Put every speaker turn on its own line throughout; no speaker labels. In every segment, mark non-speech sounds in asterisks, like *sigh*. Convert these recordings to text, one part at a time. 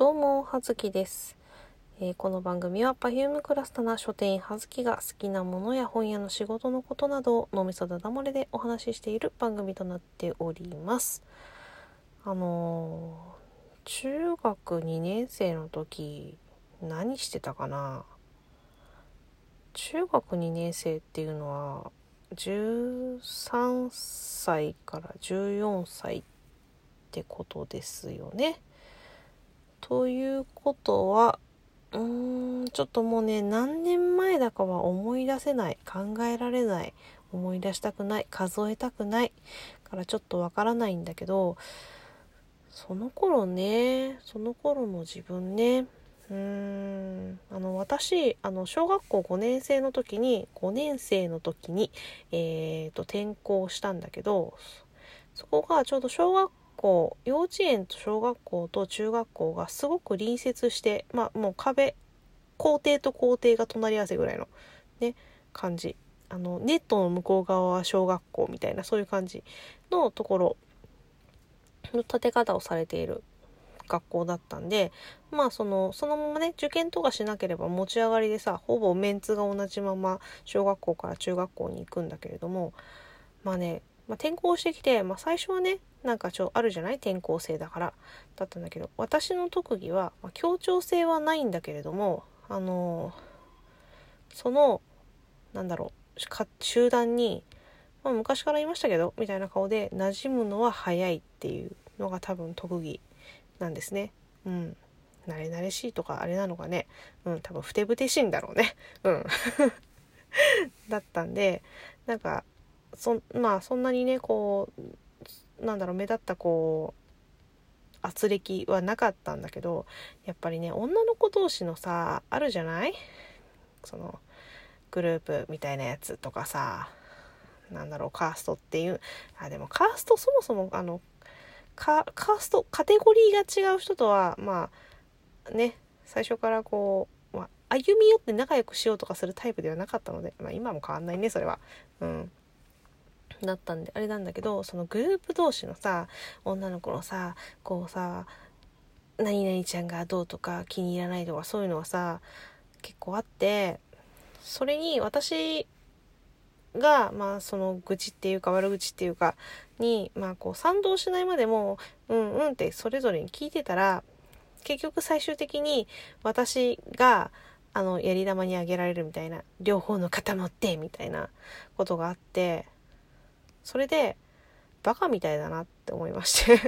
どうも、はずきです、えーこの番組は Perfume クラスタな書店員はずきが好きなものや本屋の仕事のことなどを脳みそだだ漏れでお話ししている番組となっております。あのー中学2年生の時何してたかな？中学2年生っていうのは13歳から14歳ってことですよね。ということはうーんちょっともうね何年前だかは思い出せない考えられない思い出したくない数えたくないからちょっとわからないんだけどその頃ねその頃の自分ねうーんあの私あの小学校5年生の時に5年生の時に、えー、と転校したんだけどそこがちょうど小学校幼稚園と小学校と中学校がすごく隣接してまあもう壁校庭と校庭が隣り合わせぐらいのね感じ。あのネットの向こう側は小学校みたいなそういう感じのところの建て方をされている学校だったんでまあそのそのままね受験とかしなければ持ち上がりでさほぼメンツが同じまま小学校から中学校に行くんだけれどもまあね、まあ、転校してきて、まあ、最初はねなんかちょあるじゃない？転校生だから。だったんだけど私の特技は、まあ、協調性はないんだけれどもあのそのなんだろうか集団に、まあ、昔から言いましたけどみたいな顔で馴染むのは早いっていうのが多分特技なんですね。うん。慣れ慣れしいとかあれなのかね。うん多分ふてぶてしいんだろうね。うん。*laughs* だったんでなんかそまあそんなにねこうなんだろう目立ったこう圧力はなかったんだけどやっぱりね女の子同士のさあるじゃない？そのグループみたいなやつとかさなんだろうカーストっていう。あでもカーストそもそもあのカーストカテゴリーが違う人とはまあね最初からこう、まあ、歩み寄って仲良くしようとかするタイプではなかったので、まあ、今も変わんないねそれは。うん。だったんであれなんだけどそのグループ同士のさ女の子のさこうさ何々ちゃんがどうとか気に入らないとかそういうのはさ結構あってそれに私がまあその愚痴っていうか悪口っていうかにまあこう賛同しないまでもうんうんってそれぞれに聞いてたら結局最終的に私があのやり玉にあげられるみたいな両方の肩持ってみたいなことがあってそれでバカみたいだなって思いまして。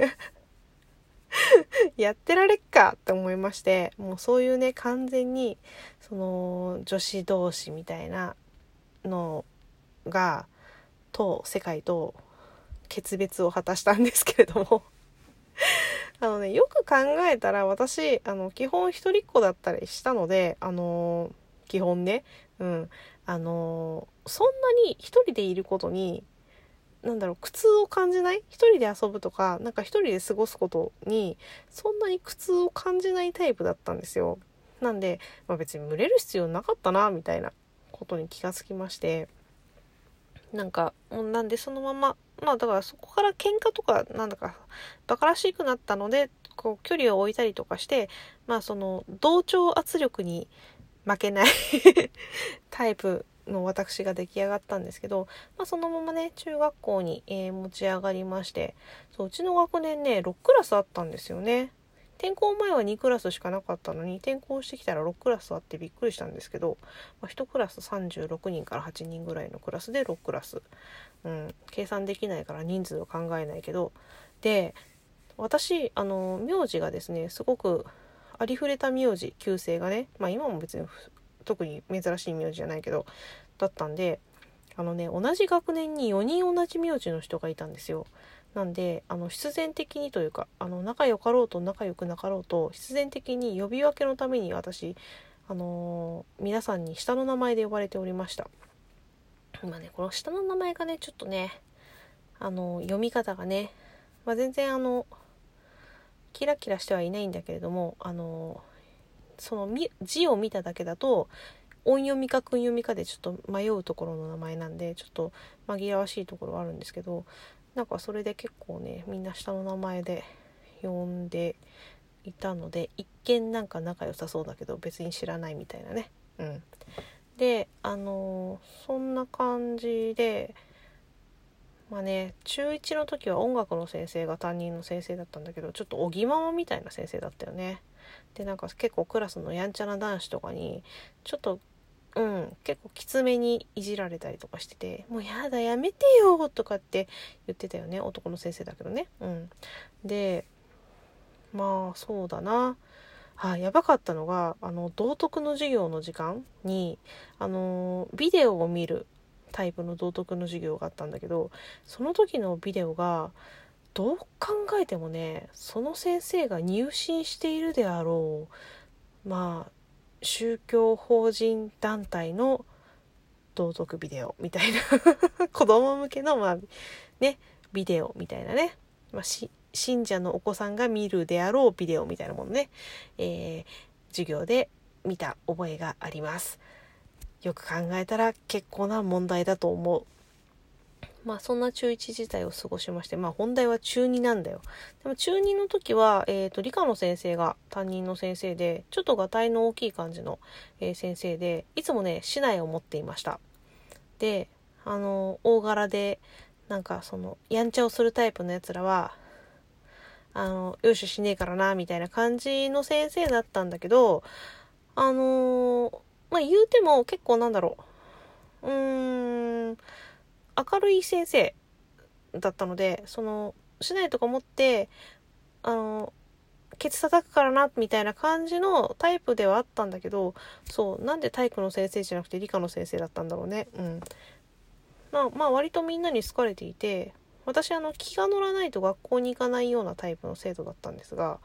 *laughs* やってられっかって思いましてもうそういうね完全にその女子同士みたいなのがと世界と決別を果たしたんですけれども。*laughs* あのねよく考えたら私あの基本一人っ子だったりしたのであの基本ねうん。あのそんなに一人でいることになんだろう苦痛を感じない？一人で遊ぶとかなんか一人で過ごすことにそんなに苦痛を感じないタイプだったんですよ。なんで、まあ、別に群れる必要なかったなみたいなことに気がつきまして。なんかもうなんでそのまままあだからそこから喧嘩とかなんだかバカらしくなったのでこう距離を置いたりとかしてまあその同調圧力に負けない *laughs* タイプの私が出来上がったんですけど、まあ、そのままね中学校に、えー持ち上がりましてそううちの学年ね6クラスあったんですよね。転校前は2クラスしかなかったのに転校してきたら6クラスあってびっくりしたんですけど、まあ、1クラス36人から8人ぐらいのクラスで6クラス、うん、計算できないから人数を考えないけど。で私あの名字がですねすごくありふれた名字旧姓がねまあ今も別に特に珍しい名字じゃないけどだったんであのね同じ学年に4人同じ名字の人がいたんですよ。なんであの必然的にというかあの仲良かろうと仲良くなかろうと必然的に呼び分けのために私あのー皆さんに下の名前で呼ばれておりました。今ねこの下の名前がねちょっとねあの読み方がね、まあ、全然あのキラキラしてはいないんだけれどもあのその字を見ただけだと音読みか訓読みかでちょっと迷うところの名前なんでちょっと紛らわしいところはあるんですけどなんかそれで結構ねみんな下の名前で呼んでいたので一見なんか仲良さそうだけど別に知らないみたいなね。うん、であのそんな感じでまあね中1の時は音楽の先生が担任の先生だったんだけどちょっとおぎままみたいな先生だったよね。でなんか結構クラスのやんちゃな男子とかにちょっとうん結構きつめにいじられたりとかしてて「もうやだやめてよ」とかって言ってたよね男の先生だけどね。うん、でまあそうだな。あやばかったのがあの道徳の授業の時間にあのビデオを見るタイプの道徳の授業があったんだけどその時のビデオがどう考えてもねその先生が入信しているであろうまあ宗教法人団体の道徳ビデオみたいな *laughs* 子供向けのまあねビデオみたいなね、まあ、信者のお子さんが見るであろうビデオみたいなものね、えー、授業で見た覚えがあります。よく考えたら結構な問題だと思う。まあそんな中1時代を過ごしまして、まあ本題は中2なんだよ。でも中2の時は、えっ、ー、と、理科の先生が担任の先生で、ちょっとがたいの大きい感じの、えー、先生で、いつもね、市内を持っていました。で、あの、大柄で、なんかその、やんちゃをするタイプのやつらは、あの、よししねえからな、みたいな感じの先生だったんだけど、あのー、まあ言うても結構なんだろう、うーん、明るい先生だったのでそのしないとか思ってあのケツ叩くからなみたいな感じのタイプではあったんだけどそうなんで体育の先生じゃなくて理科の先生だったんだろうね。うん。まあまあ割とみんなに好かれていて私あの気が乗らないと学校に行かないようなタイプの生徒だったんですが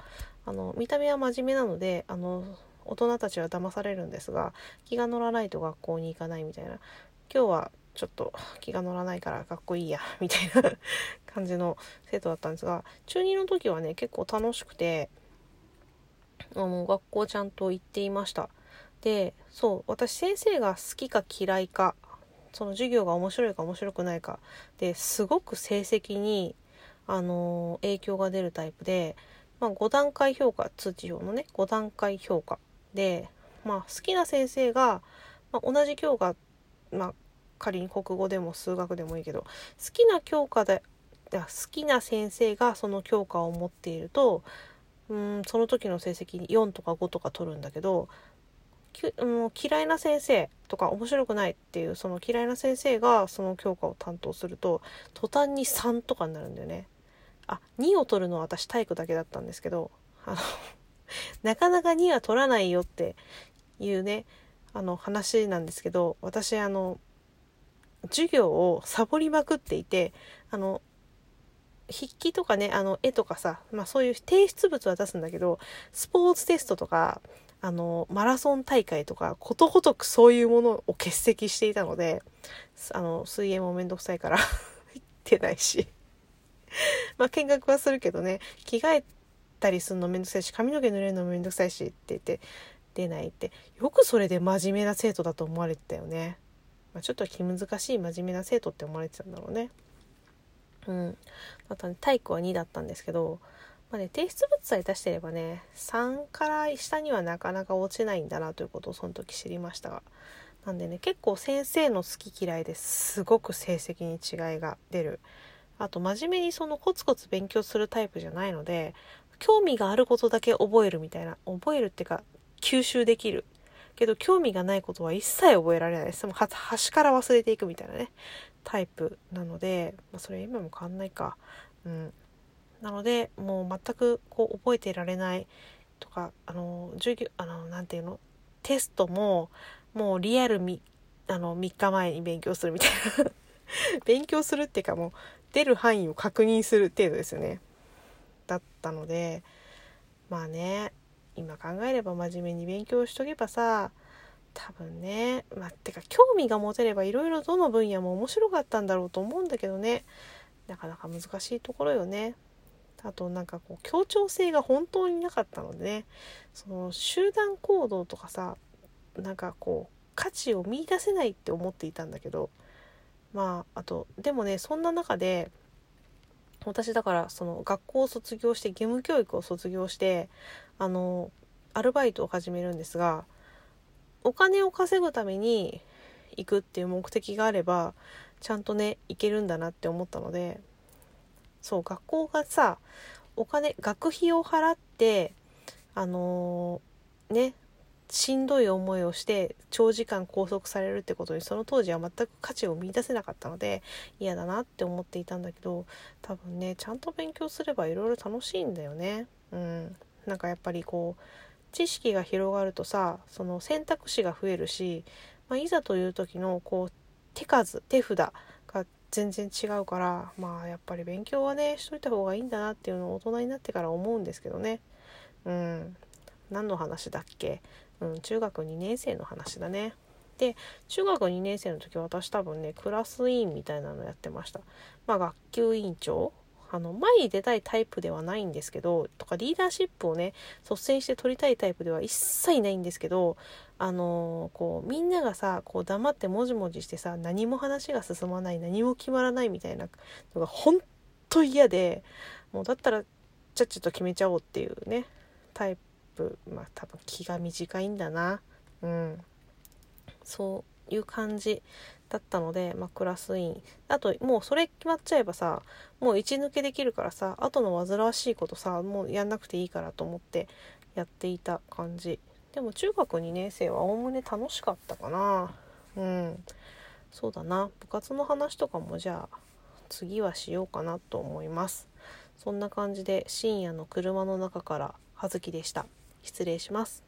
あの見た目は真面目なのであの大人たちは騙されるんですが気が乗らないと学校に行かないみたいな。今日はちょっと気が乗らないからかっこいいや *laughs* みたいな感じの生徒だったんですが中2の時はね結構楽しくてあの学校ちゃんと行っていました。でそう私先生が好きか嫌いかその授業が面白いか面白くないかですごく成績にあの影響が出るタイプで、まあ、5段階評価通知表のね5段階評価で、まあ、好きな先生が、まあ、同じ教科、まあ、仮に国語でも数学でもいいけど好きな教科で好きな先生がその教科を持っているとうんその時の成績に4とか5とか取るんだけどう、嫌いな先生とか面白くないっていうその嫌いな先生がその教科を担当すると途端に3とかになるんだよね。あ2を取るのは私体育だけだったんですけどあの *laughs* なかなか2は取らないよっていうねあの話なんですけど私あの授業をサボりまくっていてあの筆記とかねあの絵とかさ、まあ、そういう提出物は出すんだけどスポーツテストとかあのマラソン大会とかことごとくそういうものを欠席していたのであの水泳もめんどくさいから *laughs* 行ってないしまあ見学はするけどね着替えたりするのめんどくさいし髪の毛濡れるのもめんどくさいしって言って出ないってよくそれで真面目な生徒だと思われてたよね。まあ、ちょっと気難しい真面目な生徒って思われてたんだろうね。うん。あとね、体育は2だったんですけど、まあね、提出物さえ出してればね、3から下にはなかなか落ちないんだなということをその時知りましたが。なんでね、結構先生の好き嫌いですごく成績に違いが出る。あと真面目にそのコツコツ勉強するタイプじゃないので、興味があることだけ覚えるみたいな、覚えるっていうか吸収できるけど興味がないことは一切覚えられないです。もう端から忘れていくみたいなね、タイプなので、まあ、それ今も変わんないか。うん。なので、もう全くこう覚えてられないとか、あの、授業、あの、なんていうの、テストも、もうリアルみ、あの、3日前に勉強するみたいな *laughs* 勉強するっていうかもう、出る範囲を確認する程度ですよね。だったので、まあね、今考えれば真面目に勉強しとけばさ多分ねまあてか興味が持てればいろいろどの分野も面白かったんだろうと思うんだけどね。なかなか難しいところよね。あとなんかこう協調性が本当になかったのでね。その集団行動とかさなんかこう価値を見いだせないって思っていたんだけど。まああとでもねそんな中で私だからその学校を卒業して義務教育を卒業してあのアルバイトを始めるんですがお金を稼ぐために行くっていう目的があればちゃんとね行けるんだなって思ったのでそう学校がさお金学費を払ってあのー、ねしんどい思いをして長時間拘束されるってことにその当時は全く価値を見いだせなかったので嫌だなって思っていたんだけど多分ねちゃんと勉強すればいろいろ楽しいんだよね。うん、なんかやっぱりこう知識が広がるとさその選択肢が増えるし、まあ、いざという時のこう手数手札が全然違うからまあやっぱり勉強はねしといた方がいいんだなっていうのを大人になってから思うんですけどね。うん。何の話だっけ？うん中学2年生の話だね。で中学2年生の時私多分ねクラス委員みたいなのやってました。まあ学級委員長。あの前に出たいタイプではないんですけどとかリーダーシップをね率先して取りたいタイプでは一切ないんですけどあのー、こうみんながさこう黙ってもじもじしてさ何も話が進まない何も決まらないみたいなのが本当嫌でもうだったらちゃっちゃと決めちゃおうっていうねタイププまあ多分気が短いんだな。うん。そういう感じだったので、まあ、クラス委員。あともうそれ決まっちゃえばさもう一抜けできるからさ後の煩わしいことさもうやんなくていいからと思ってやっていた感じ。でも中学2年生はおおむね楽しかったかな。うん。そうだな。部活の話とかもじゃあ次はしようかなと思います。そんな感じで深夜の車の中から葉月でした。失礼します。